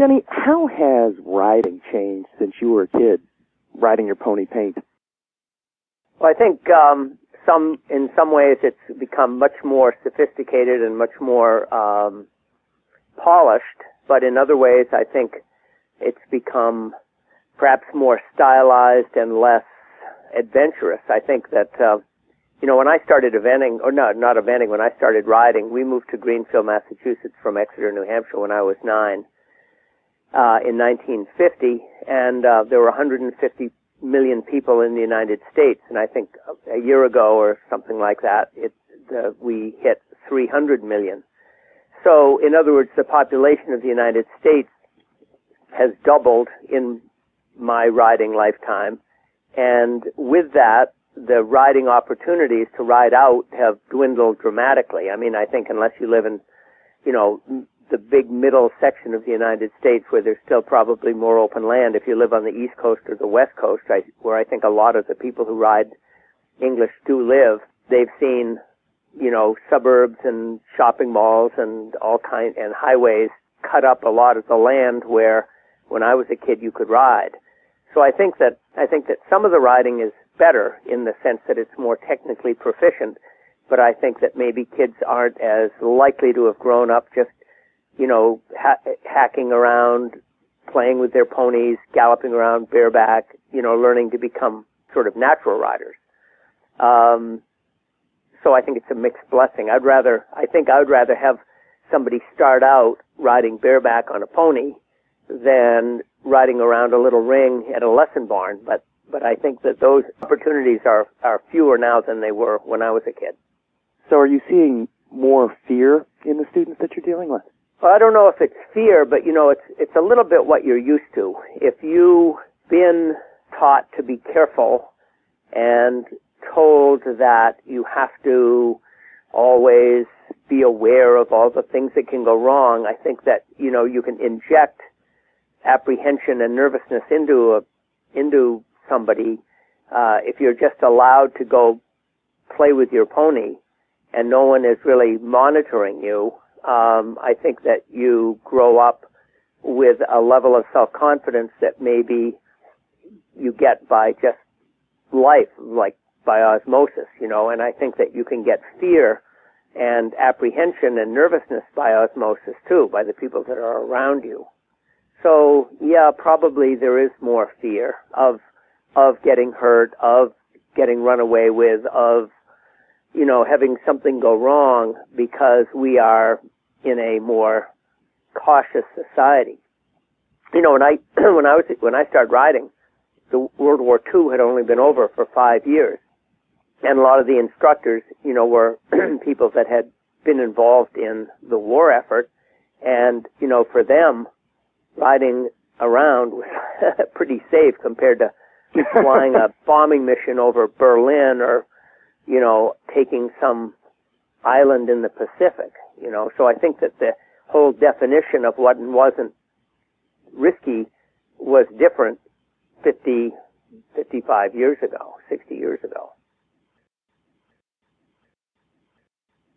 Denny, how has riding changed since you were a kid, riding your pony paint? Well, I think um, some in some ways it's become much more sophisticated and much more um, polished, but in other ways I think it's become perhaps more stylized and less adventurous. I think that uh, you know when I started eventing, or not not eventing, when I started riding, we moved to Greenfield, Massachusetts from Exeter, New Hampshire when I was nine uh, in 1950, and uh, there were 150 million people in the United States, and I think a year ago or something like that, it uh, we hit 300 million. So, in other words, the population of the United States has doubled in my riding lifetime, and with that, the riding opportunities to ride out have dwindled dramatically. I mean, I think unless you live in, you know, the big middle section of the United States where there's still probably more open land. If you live on the East Coast or the West Coast, I, where I think a lot of the people who ride English do live, they've seen, you know, suburbs and shopping malls and all kind and highways cut up a lot of the land where when I was a kid you could ride. So I think that I think that some of the riding is better in the sense that it's more technically proficient, but I think that maybe kids aren't as likely to have grown up just you know, ha- hacking around, playing with their ponies, galloping around bareback, you know, learning to become sort of natural riders. Um, so I think it's a mixed blessing. I'd rather, I think I would rather have somebody start out riding bareback on a pony than riding around a little ring at a lesson barn. But, but I think that those opportunities are, are fewer now than they were when I was a kid. So are you seeing more fear in the students that you're dealing with? Well, I don't know if it's fear, but you know, it's it's a little bit what you're used to. If you've been taught to be careful and told that you have to always be aware of all the things that can go wrong, I think that you know you can inject apprehension and nervousness into a into somebody uh, if you're just allowed to go play with your pony and no one is really monitoring you um, I think that you grow up with a level of self-confidence that maybe you get by just life, like by osmosis, you know, and I think that you can get fear and apprehension and nervousness by osmosis too, by the people that are around you. So yeah, probably there is more fear of, of getting hurt, of getting run away with, of you know, having something go wrong because we are in a more cautious society. You know, when I when I was when I started riding, the World War II had only been over for five years, and a lot of the instructors, you know, were people that had been involved in the war effort, and you know, for them, riding around was pretty safe compared to flying a bombing mission over Berlin or you know, taking some island in the Pacific, you know. So I think that the whole definition of what wasn't risky was different 50, 55 years ago, 60 years ago.